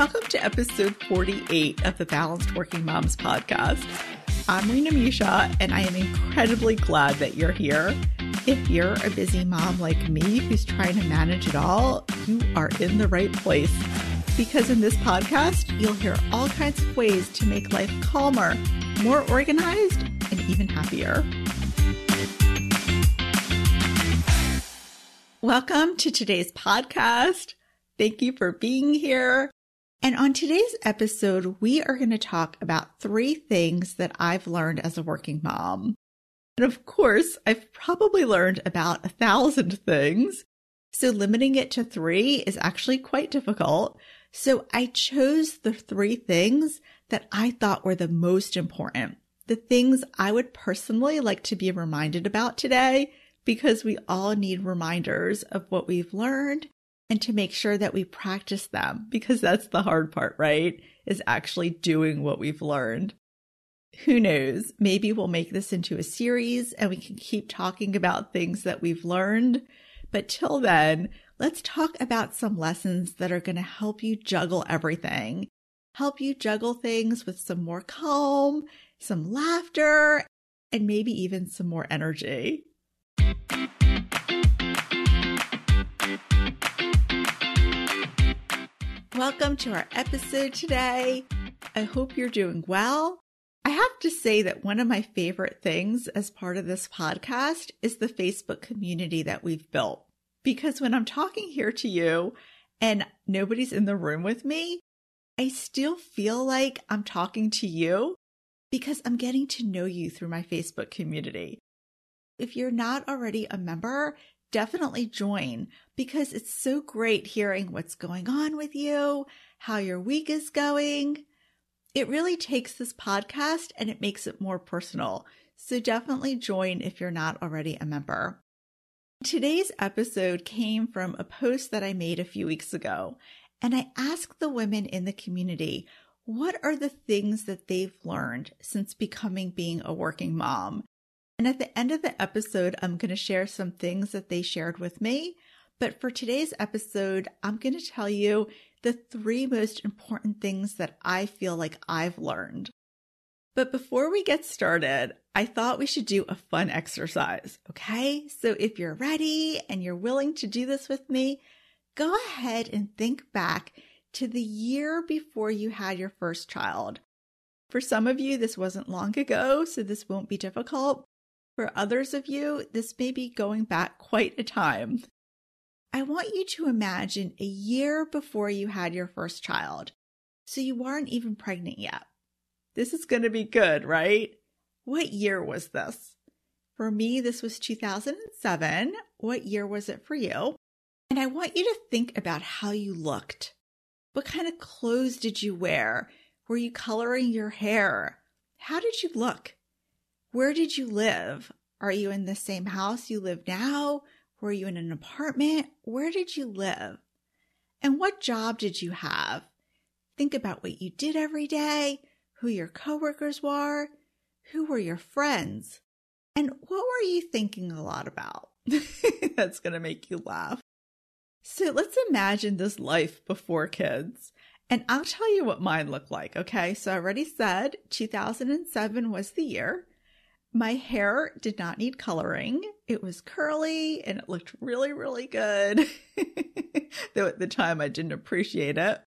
Welcome to episode 48 of the Balanced Working Moms podcast. I'm Rena Misha, and I am incredibly glad that you're here. If you're a busy mom like me who's trying to manage it all, you are in the right place. Because in this podcast, you'll hear all kinds of ways to make life calmer, more organized, and even happier. Welcome to today's podcast. Thank you for being here. And on today's episode, we are going to talk about three things that I've learned as a working mom. And of course, I've probably learned about a thousand things. So limiting it to three is actually quite difficult. So I chose the three things that I thought were the most important, the things I would personally like to be reminded about today, because we all need reminders of what we've learned and to make sure that we practice them because that's the hard part, right? Is actually doing what we've learned. Who knows? Maybe we'll make this into a series and we can keep talking about things that we've learned. But till then, let's talk about some lessons that are going to help you juggle everything, help you juggle things with some more calm, some laughter, and maybe even some more energy. Welcome to our episode today. I hope you're doing well. I have to say that one of my favorite things as part of this podcast is the Facebook community that we've built. Because when I'm talking here to you and nobody's in the room with me, I still feel like I'm talking to you because I'm getting to know you through my Facebook community. If you're not already a member, definitely join because it's so great hearing what's going on with you, how your week is going. It really takes this podcast and it makes it more personal. So definitely join if you're not already a member. Today's episode came from a post that I made a few weeks ago, and I asked the women in the community what are the things that they've learned since becoming being a working mom. And at the end of the episode, I'm going to share some things that they shared with me. But for today's episode, I'm going to tell you the three most important things that I feel like I've learned. But before we get started, I thought we should do a fun exercise. Okay. So if you're ready and you're willing to do this with me, go ahead and think back to the year before you had your first child. For some of you, this wasn't long ago, so this won't be difficult. For others of you, this may be going back quite a time. I want you to imagine a year before you had your first child. So you weren't even pregnant yet. This is going to be good, right? What year was this? For me, this was 2007. What year was it for you? And I want you to think about how you looked. What kind of clothes did you wear? Were you coloring your hair? How did you look? Where did you live? Are you in the same house you live now? Were you in an apartment? Where did you live? And what job did you have? Think about what you did every day, who your coworkers were, who were your friends, and what were you thinking a lot about? That's going to make you laugh. So let's imagine this life before kids. And I'll tell you what mine looked like. Okay. So I already said 2007 was the year. My hair did not need coloring. It was curly and it looked really, really good. Though at the time I didn't appreciate it.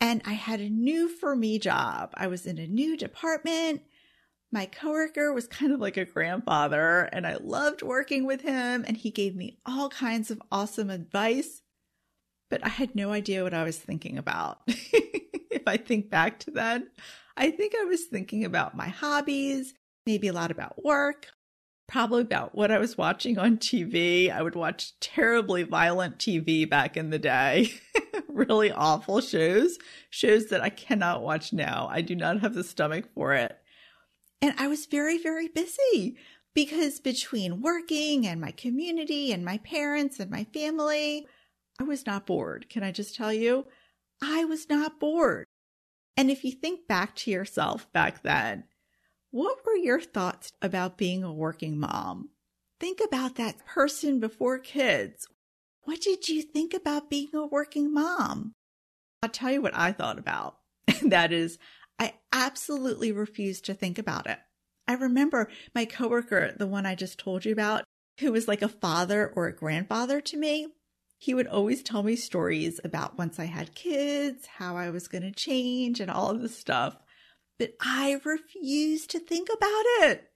And I had a new for me job. I was in a new department. My coworker was kind of like a grandfather and I loved working with him and he gave me all kinds of awesome advice. But I had no idea what I was thinking about. if I think back to then, I think I was thinking about my hobbies maybe a lot about work, probably about what I was watching on TV. I would watch terribly violent TV back in the day, really awful shows, shows that I cannot watch now. I do not have the stomach for it. And I was very, very busy because between working and my community and my parents and my family, I was not bored. Can I just tell you? I was not bored. And if you think back to yourself back then, what were your thoughts about being a working mom? Think about that person before kids. What did you think about being a working mom? I'll tell you what I thought about. That is, I absolutely refused to think about it. I remember my coworker, the one I just told you about, who was like a father or a grandfather to me. He would always tell me stories about once I had kids, how I was going to change, and all of this stuff. But I refused to think about it.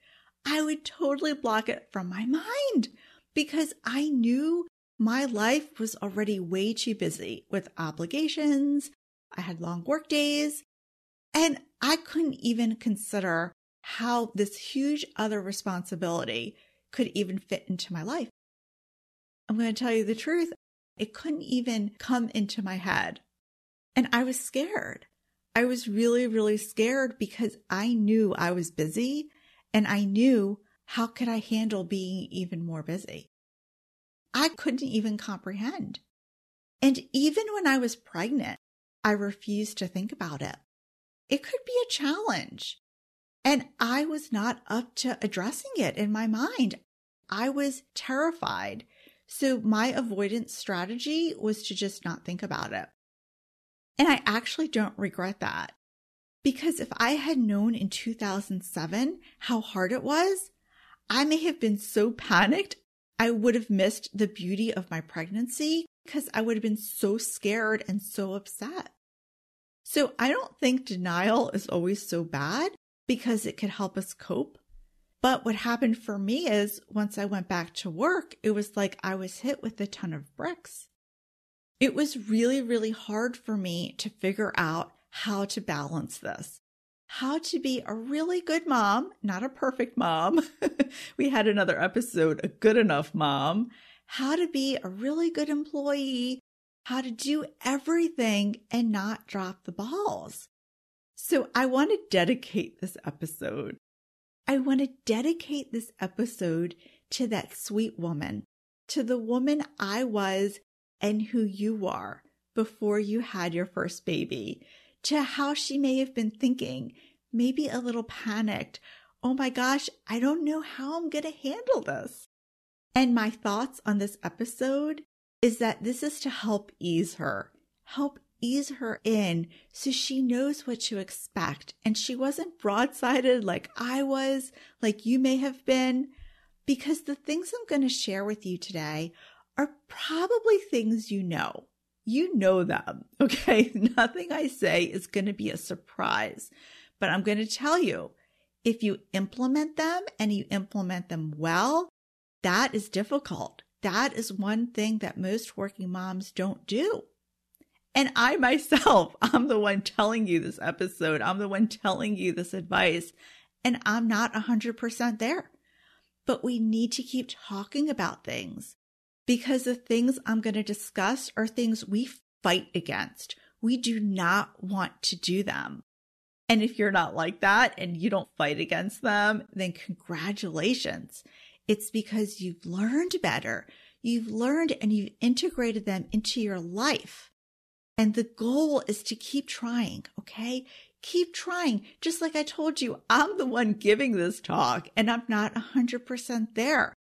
I would totally block it from my mind because I knew my life was already way too busy with obligations. I had long work days and I couldn't even consider how this huge other responsibility could even fit into my life. I'm going to tell you the truth. It couldn't even come into my head. And I was scared. I was really, really scared because I knew I was busy and I knew how could I handle being even more busy? I couldn't even comprehend. And even when I was pregnant, I refused to think about it. It could be a challenge. And I was not up to addressing it in my mind. I was terrified. So my avoidance strategy was to just not think about it. And I actually don't regret that because if I had known in 2007 how hard it was, I may have been so panicked, I would have missed the beauty of my pregnancy because I would have been so scared and so upset. So I don't think denial is always so bad because it could help us cope. But what happened for me is once I went back to work, it was like I was hit with a ton of bricks. It was really, really hard for me to figure out how to balance this, how to be a really good mom, not a perfect mom. we had another episode, a good enough mom, how to be a really good employee, how to do everything and not drop the balls. So I want to dedicate this episode. I want to dedicate this episode to that sweet woman, to the woman I was and who you are before you had your first baby, to how she may have been thinking, maybe a little panicked. Oh my gosh, I don't know how I'm going to handle this. And my thoughts on this episode is that this is to help ease her, help ease her in so she knows what to expect. And she wasn't broadsided like I was, like you may have been, because the things I'm going to share with you today are probably things you know. You know them, okay? Nothing I say is going to be a surprise, but I'm going to tell you if you implement them and you implement them well, that is difficult. That is one thing that most working moms don't do. And I myself, I'm the one telling you this episode. I'm the one telling you this advice, and I'm not 100% there. But we need to keep talking about things because the things I'm going to discuss are things we fight against. We do not want to do them. And if you're not like that and you don't fight against them, then congratulations. It's because you've learned better. You've learned and you've integrated them into your life. And the goal is to keep trying. Okay. Keep trying. Just like I told you, I'm the one giving this talk and I'm not 100% there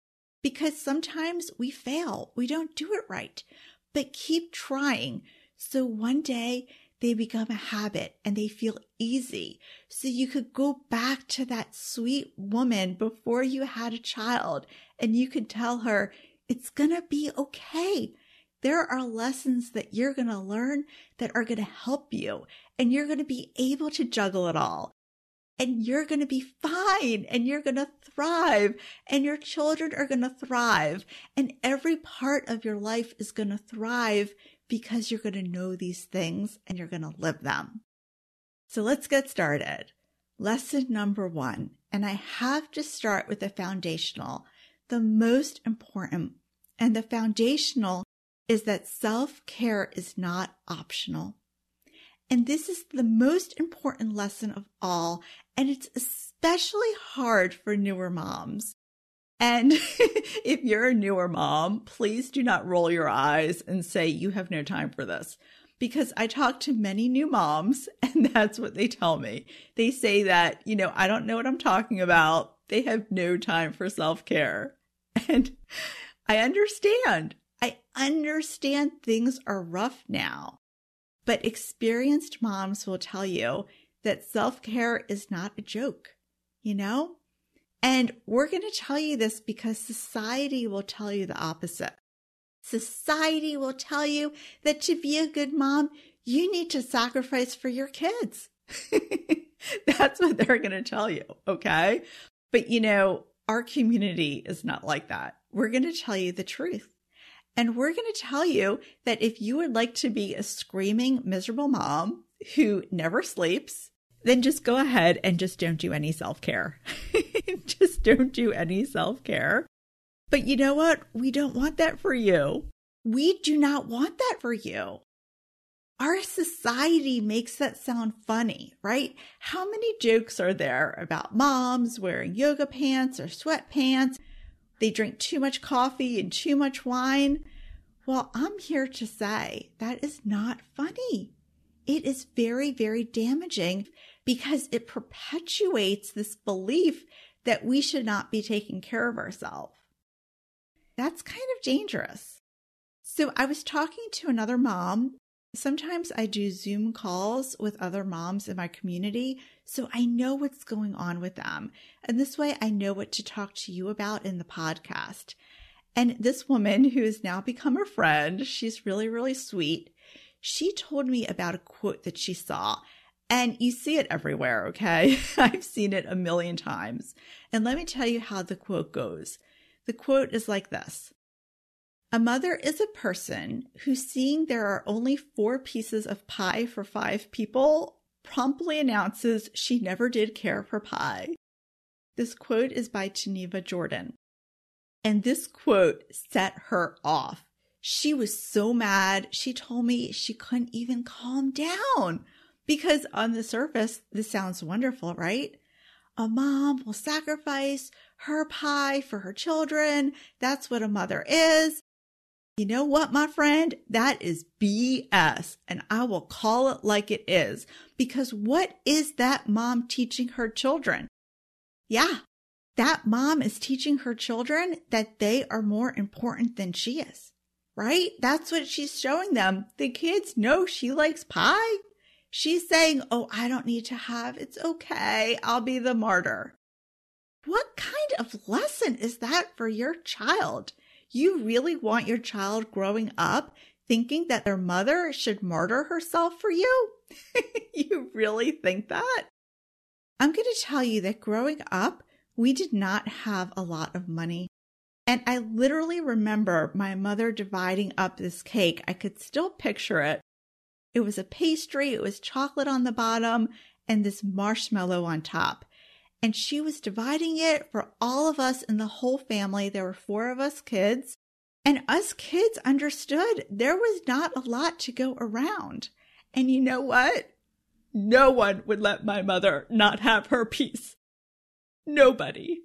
because sometimes we fail. We don't do it right, but keep trying. So one day they become a habit and they feel easy. So you could go back to that sweet woman before you had a child and you could tell her it's going to be okay. There are lessons that you're going to learn that are going to help you and you're going to be able to juggle it all and you're going to be fine and you're going to thrive and your children are going to thrive and every part of your life is going to thrive because you're going to know these things and you're going to live them. So let's get started. Lesson number one, and I have to start with the foundational, the most important. And the foundational is that self care is not optional. And this is the most important lesson of all. And it's especially hard for newer moms. And if you're a newer mom, please do not roll your eyes and say you have no time for this. Because I talk to many new moms and that's what they tell me. They say that, you know, I don't know what I'm talking about. They have no time for self care. And I understand. I understand things are rough now. But experienced moms will tell you that self care is not a joke, you know? And we're going to tell you this because society will tell you the opposite. Society will tell you that to be a good mom, you need to sacrifice for your kids. That's what they're going to tell you. Okay. But you know, our community is not like that. We're going to tell you the truth. And we're going to tell you that if you would like to be a screaming, miserable mom who never sleeps, then just go ahead and just don't do any self care. just don't do any self care. But you know what? We don't want that for you. We do not want that for you. Our society makes that sound funny, right? How many jokes are there about moms wearing yoga pants or sweatpants? They drink too much coffee and too much wine. Well, I'm here to say that is not funny. It is very, very damaging because it perpetuates this belief that we should not be taking care of ourselves. That's kind of dangerous. So I was talking to another mom. Sometimes I do Zoom calls with other moms in my community, so I know what's going on with them. And this way I know what to talk to you about in the podcast. And this woman who has now become a friend, she's really, really sweet. She told me about a quote that she saw and you see it everywhere, okay? I've seen it a million times. And let me tell you how the quote goes. The quote is like this A mother is a person who, seeing there are only four pieces of pie for five people, promptly announces she never did care for pie. This quote is by Tenneva Jordan. And this quote set her off. She was so mad. She told me she couldn't even calm down. Because on the surface, this sounds wonderful, right? A mom will sacrifice her pie for her children. That's what a mother is. You know what, my friend? That is BS. And I will call it like it is. Because what is that mom teaching her children? Yeah, that mom is teaching her children that they are more important than she is, right? That's what she's showing them. The kids know she likes pie. She's saying, Oh, I don't need to have, it's okay. I'll be the martyr. What kind of lesson is that for your child? You really want your child growing up thinking that their mother should martyr herself for you? you really think that? I'm going to tell you that growing up, we did not have a lot of money. And I literally remember my mother dividing up this cake. I could still picture it it was a pastry, it was chocolate on the bottom, and this marshmallow on top. And she was dividing it for all of us in the whole family. There were four of us kids. And us kids understood there was not a lot to go around. And you know what? No one would let my mother not have her piece. Nobody.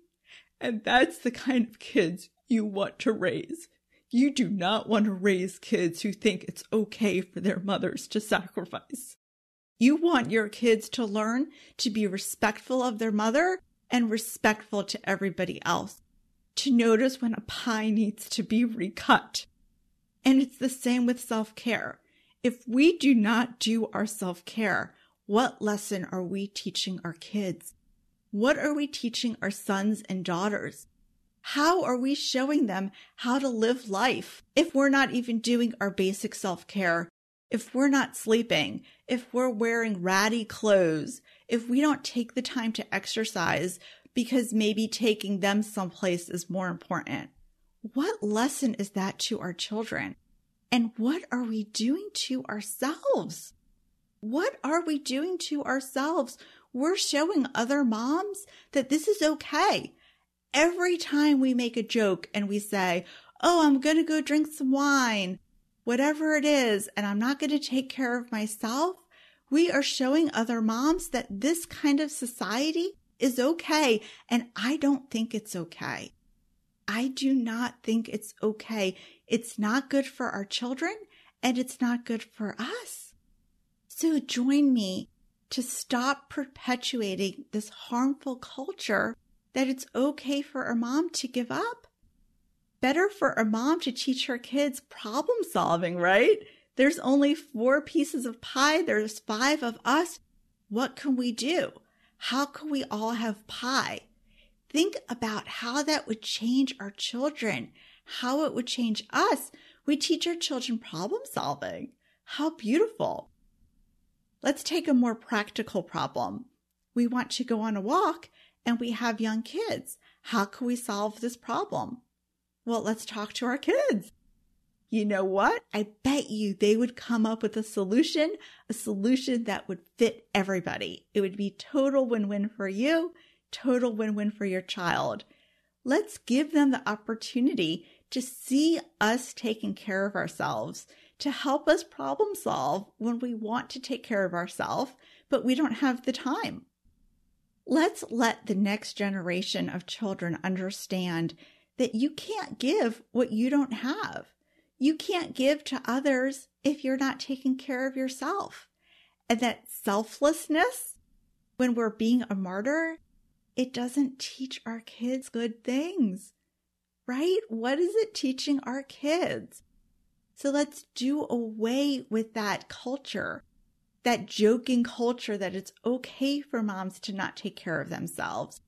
And that's the kind of kids you want to raise. You do not want to raise kids who think it's okay for their mothers to sacrifice. You want your kids to learn to be respectful of their mother and respectful to everybody else, to notice when a pie needs to be recut. And it's the same with self care. If we do not do our self care, what lesson are we teaching our kids? What are we teaching our sons and daughters? How are we showing them how to live life if we're not even doing our basic self care? If we're not sleeping, if we're wearing ratty clothes, if we don't take the time to exercise because maybe taking them someplace is more important. What lesson is that to our children? And what are we doing to ourselves? What are we doing to ourselves? We're showing other moms that this is okay every time we make a joke and we say, Oh, I'm going to go drink some wine, whatever it is, and I'm not going to take care of myself, we are showing other moms that this kind of society is okay. And I don't think it's okay. I do not think it's okay. It's not good for our children and it's not good for us. So join me to stop perpetuating this harmful culture that it's okay for a mom to give up. Better for a mom to teach her kids problem solving, right? There's only four pieces of pie. There's five of us. What can we do? How can we all have pie? Think about how that would change our children, how it would change us. We teach our children problem solving. How beautiful. Let's take a more practical problem. We want to go on a walk and we have young kids. How can we solve this problem? Well, let's talk to our kids. You know what? I bet you they would come up with a solution, a solution that would fit everybody. It would be total win-win for you, total win-win for your child. Let's give them the opportunity to see us taking care of ourselves, to help us problem solve when we want to take care of ourselves, but we don't have the time. Let's let the next generation of children understand that you can't give what you don't have. You can't give to others if you're not taking care of yourself. And that selflessness, when we're being a martyr, it doesn't teach our kids good things, right? What is it teaching our kids? So let's do away with that culture, that joking culture that it's okay for moms to not take care of themselves.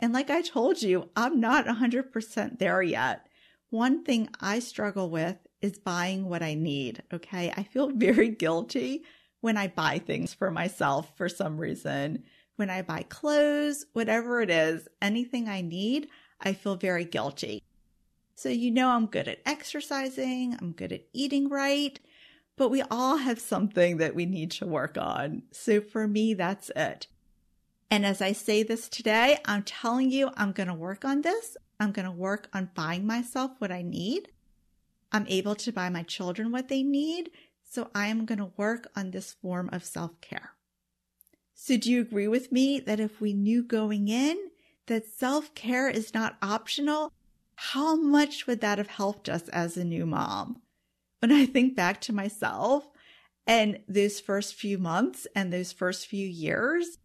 And like I told you, I'm not 100% there yet. One thing I struggle with is buying what I need. Okay. I feel very guilty when I buy things for myself for some reason. When I buy clothes, whatever it is, anything I need, I feel very guilty. So, you know, I'm good at exercising, I'm good at eating right, but we all have something that we need to work on. So, for me, that's it. And as I say this today, I'm telling you, I'm going to work on this. I'm going to work on buying myself what I need. I'm able to buy my children what they need. So I am going to work on this form of self care. So do you agree with me that if we knew going in that self care is not optional, how much would that have helped us as a new mom? When I think back to myself and those first few months and those first few years,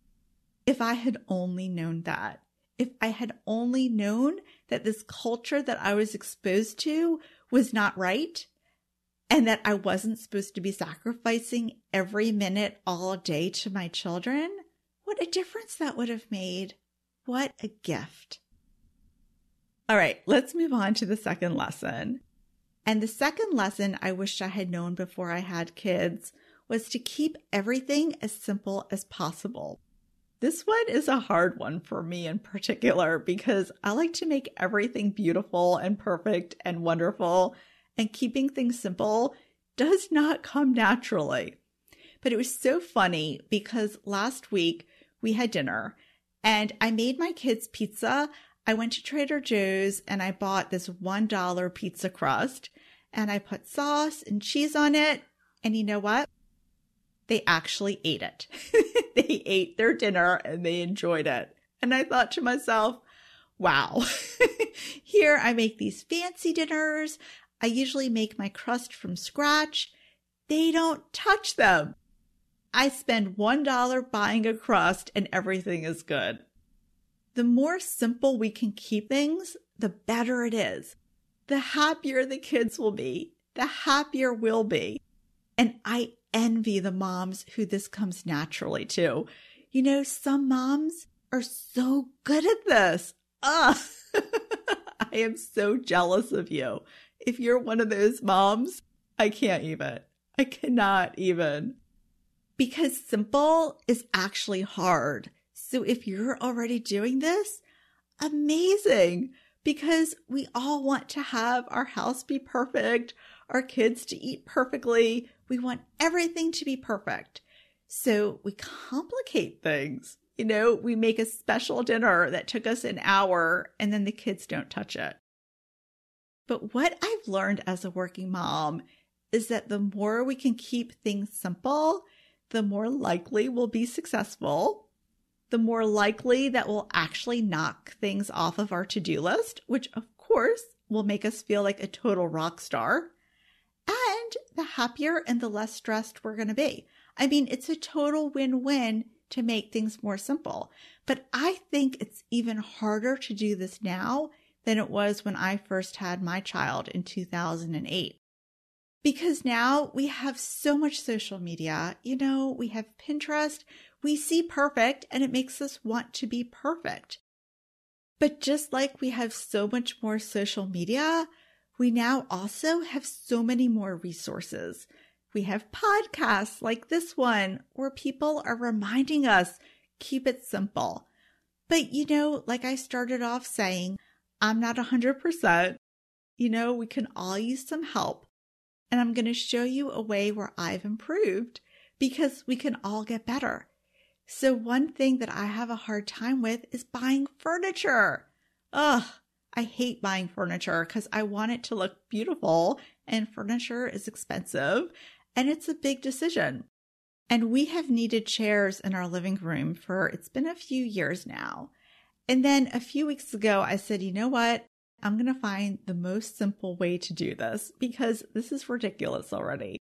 if I had only known that, if I had only known that this culture that I was exposed to was not right and that I wasn't supposed to be sacrificing every minute all day to my children, what a difference that would have made. What a gift. All right, let's move on to the second lesson. And the second lesson I wish I had known before I had kids was to keep everything as simple as possible. This one is a hard one for me in particular because I like to make everything beautiful and perfect and wonderful, and keeping things simple does not come naturally. But it was so funny because last week we had dinner and I made my kids pizza. I went to Trader Joe's and I bought this $1 pizza crust and I put sauce and cheese on it. And you know what? They actually ate it. they ate their dinner and they enjoyed it. And I thought to myself, wow, here I make these fancy dinners. I usually make my crust from scratch. They don't touch them. I spend $1 buying a crust and everything is good. The more simple we can keep things, the better it is. The happier the kids will be, the happier we'll be. And I envy the moms who this comes naturally to. You know, some moms are so good at this. Ugh. I am so jealous of you. If you're one of those moms, I can't even. I cannot even. Because simple is actually hard. So if you're already doing this, amazing. Because we all want to have our house be perfect, our kids to eat perfectly, we want everything to be perfect. So we complicate things. You know, we make a special dinner that took us an hour and then the kids don't touch it. But what I've learned as a working mom is that the more we can keep things simple, the more likely we'll be successful, the more likely that we'll actually knock things off of our to do list, which of course will make us feel like a total rock star the happier and the less stressed we're going to be. I mean, it's a total win win to make things more simple. But I think it's even harder to do this now than it was when I first had my child in 2008. Because now we have so much social media. You know, we have Pinterest. We see perfect and it makes us want to be perfect. But just like we have so much more social media, we now also have so many more resources. We have podcasts like this one where people are reminding us keep it simple. But you know, like I started off saying, I'm not 100%. You know, we can all use some help. And I'm going to show you a way where I've improved because we can all get better. So, one thing that I have a hard time with is buying furniture. Ugh, I hate buying furniture because I want it to look beautiful, and furniture is expensive and it's a big decision. And we have needed chairs in our living room for it's been a few years now. And then a few weeks ago, I said, you know what? I'm going to find the most simple way to do this because this is ridiculous already.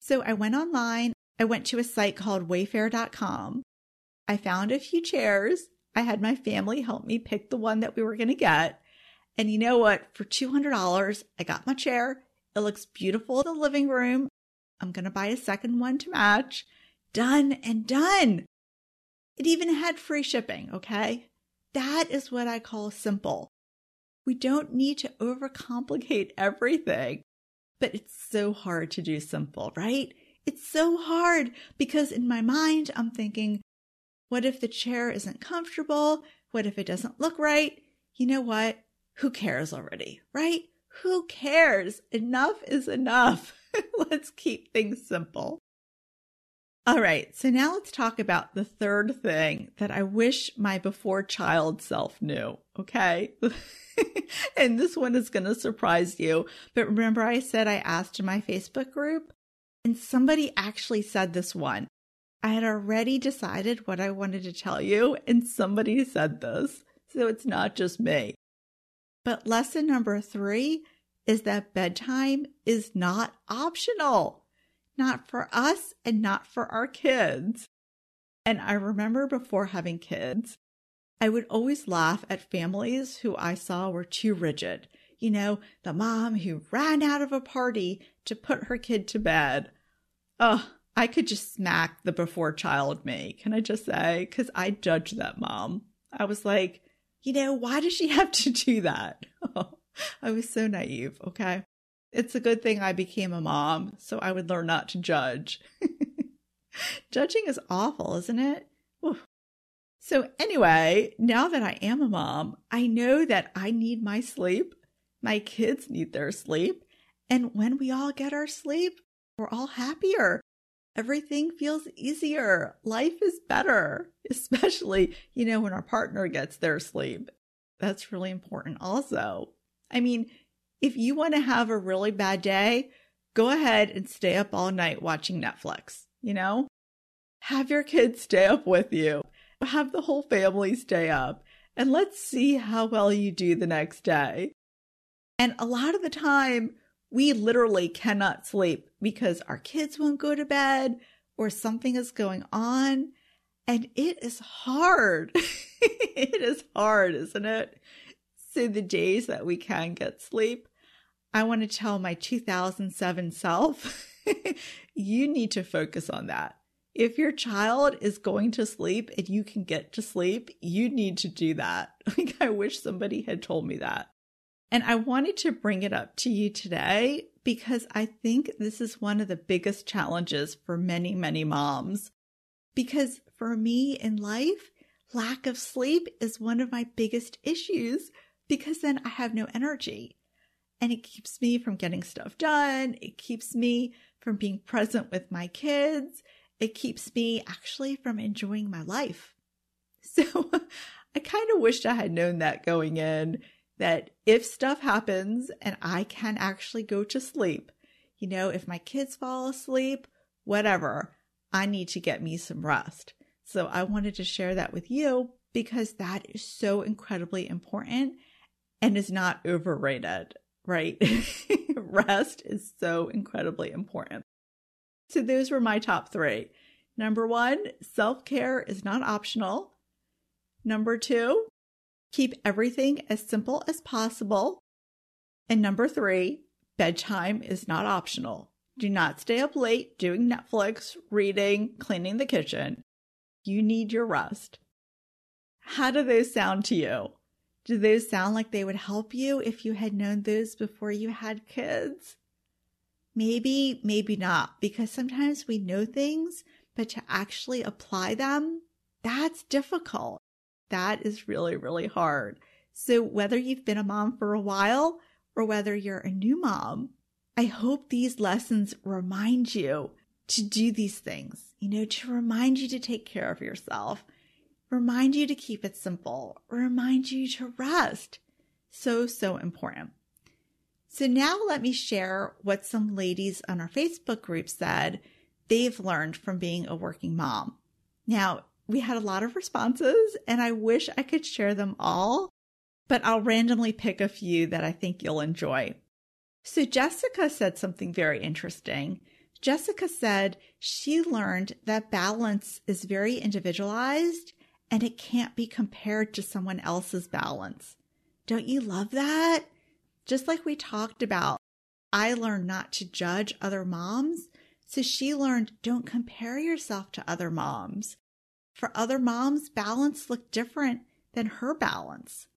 So I went online. I went to a site called wayfair.com. I found a few chairs. I had my family help me pick the one that we were going to get. And you know what? For $200, I got my chair. It looks beautiful in the living room. I'm going to buy a second one to match. Done and done. It even had free shipping, okay? That is what I call simple. We don't need to overcomplicate everything, but it's so hard to do simple, right? It's so hard because in my mind, I'm thinking, what if the chair isn't comfortable? What if it doesn't look right? You know what? Who cares already, right? Who cares? Enough is enough. let's keep things simple. All right, so now let's talk about the third thing that I wish my before child self knew. Okay. and this one is going to surprise you. But remember, I said I asked in my Facebook group, and somebody actually said this one. I had already decided what I wanted to tell you, and somebody said this. So it's not just me. But lesson number three is that bedtime is not optional, not for us and not for our kids. And I remember before having kids, I would always laugh at families who I saw were too rigid. You know, the mom who ran out of a party to put her kid to bed. Oh, I could just smack the before child me, can I just say? Because I judged that mom. I was like, you know, why does she have to do that? I was so naive, okay? It's a good thing I became a mom, so I would learn not to judge. Judging is awful, isn't it? So, anyway, now that I am a mom, I know that I need my sleep. My kids need their sleep. And when we all get our sleep, we're all happier. Everything feels easier. Life is better, especially, you know, when our partner gets their sleep. That's really important also. I mean, if you want to have a really bad day, go ahead and stay up all night watching Netflix, you know? Have your kids stay up with you, have the whole family stay up, and let's see how well you do the next day. And a lot of the time, we literally cannot sleep because our kids won't go to bed or something is going on. And it is hard. it is hard, isn't it? So the days that we can get sleep, I want to tell my 2007 self, you need to focus on that. If your child is going to sleep and you can get to sleep, you need to do that. Like, I wish somebody had told me that. And I wanted to bring it up to you today because I think this is one of the biggest challenges for many, many moms. Because for me in life, lack of sleep is one of my biggest issues because then I have no energy. And it keeps me from getting stuff done. It keeps me from being present with my kids. It keeps me actually from enjoying my life. So I kind of wished I had known that going in that if stuff happens and I can actually go to sleep, you know, if my kids fall asleep, whatever, I need to get me some rest. So I wanted to share that with you because that is so incredibly important and is not overrated, right? Rest is so incredibly important. So those were my top three. Number one, self care is not optional. Number two, keep everything as simple as possible. And number three, Bedtime is not optional. Do not stay up late doing Netflix, reading, cleaning the kitchen. You need your rest. How do those sound to you? Do those sound like they would help you if you had known those before you had kids? Maybe, maybe not, because sometimes we know things, but to actually apply them, that's difficult. That is really, really hard. So whether you've been a mom for a while or whether you're a new mom, I hope these lessons remind you to do these things, you know, to remind you to take care of yourself, remind you to keep it simple, remind you to rest. So, so important. So now let me share what some ladies on our Facebook group said they've learned from being a working mom. Now, we had a lot of responses and I wish I could share them all, but I'll randomly pick a few that I think you'll enjoy. So Jessica said something very interesting. Jessica said she learned that balance is very individualized and it can't be compared to someone else's balance. Don't you love that? Just like we talked about, I learned not to judge other moms. So she learned don't compare yourself to other moms. For other moms, balance looked different than her balance.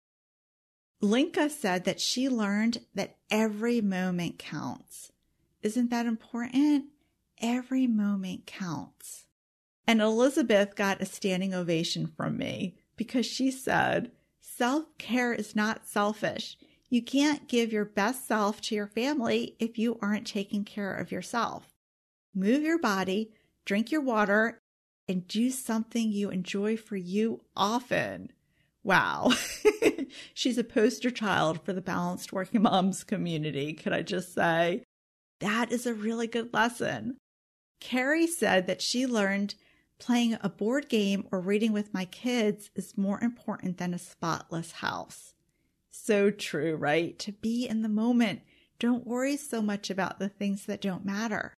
Linka said that she learned that every moment counts. Isn't that important? Every moment counts. And Elizabeth got a standing ovation from me because she said, self care is not selfish. You can't give your best self to your family if you aren't taking care of yourself. Move your body, drink your water, and do something you enjoy for you often. Wow. She's a poster child for the balanced working moms community. Could I just say? That is a really good lesson. Carrie said that she learned playing a board game or reading with my kids is more important than a spotless house. So true, right? To be in the moment. Don't worry so much about the things that don't matter.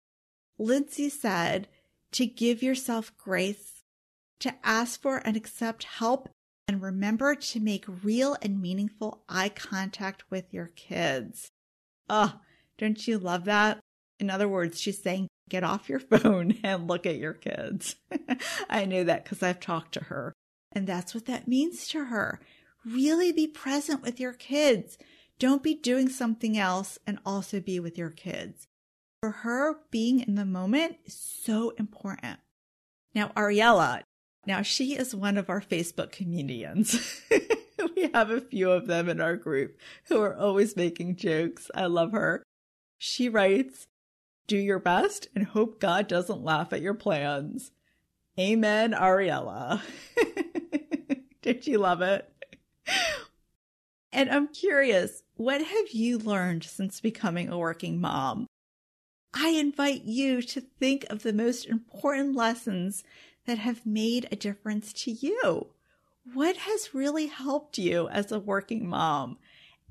Lindsay said to give yourself grace, to ask for and accept help, and remember to make real and meaningful eye contact with your kids. Oh, don't you love that? In other words, she's saying, get off your phone and look at your kids. I know that because I've talked to her. And that's what that means to her. Really be present with your kids. Don't be doing something else and also be with your kids. For her, being in the moment is so important. Now, Ariella, now she is one of our Facebook comedians. we have a few of them in our group who are always making jokes. I love her. She writes, do your best and hope God doesn't laugh at your plans. Amen, Ariella. Did you love it? And I'm curious, what have you learned since becoming a working mom? I invite you to think of the most important lessons that have made a difference to you. What has really helped you as a working mom?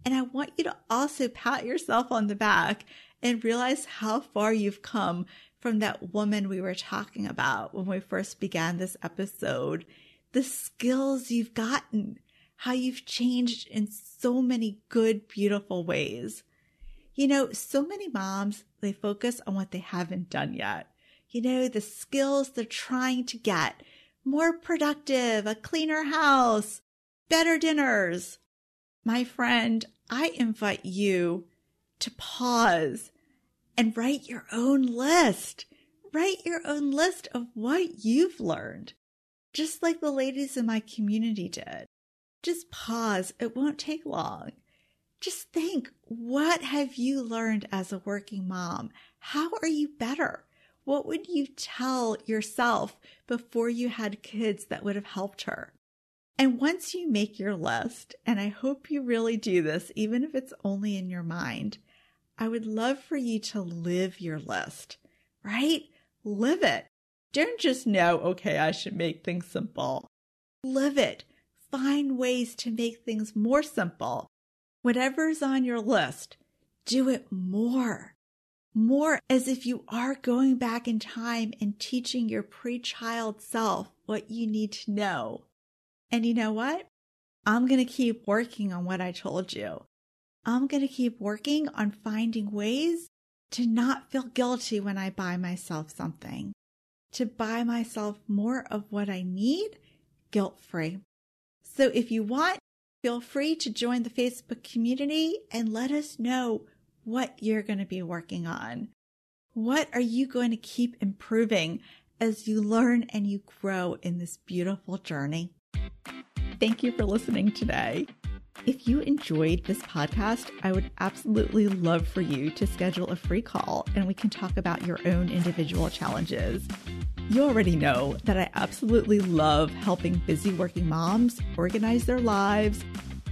And I want you to also pat yourself on the back and realize how far you've come from that woman we were talking about when we first began this episode. The skills you've gotten, how you've changed in so many good, beautiful ways. You know, so many moms, they focus on what they haven't done yet. You know, the skills they're trying to get more productive, a cleaner house, better dinners. My friend, I invite you to pause and write your own list. Write your own list of what you've learned, just like the ladies in my community did. Just pause. It won't take long just think what have you learned as a working mom? How are you better? What would you tell yourself before you had kids that would have helped her? And once you make your list, and I hope you really do this, even if it's only in your mind, I would love for you to live your list, right? Live it. Don't just know, okay, I should make things simple. Live it. Find ways to make things more simple whatever's on your list, do it more. More as if you are going back in time and teaching your pre child self what you need to know. And you know what? I'm going to keep working on what I told you. I'm going to keep working on finding ways to not feel guilty when I buy myself something, to buy myself more of what I need guilt free. So if you want, feel free to join the Facebook community and let us know what you're going to be working on. What are you going to keep improving as you learn and you grow in this beautiful journey? Thank you for listening today. If you enjoyed this podcast, I would absolutely love for you to schedule a free call and we can talk about your own individual challenges. You already know that I absolutely love helping busy working moms organize their lives,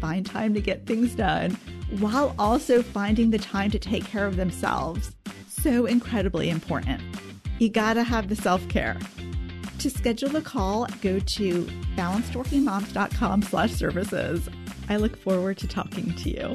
find time to get things done, while also finding the time to take care of themselves. So incredibly important. You gotta have the self care. To schedule a call, go to balancedworkingmoms.com slash services. I look forward to talking to you.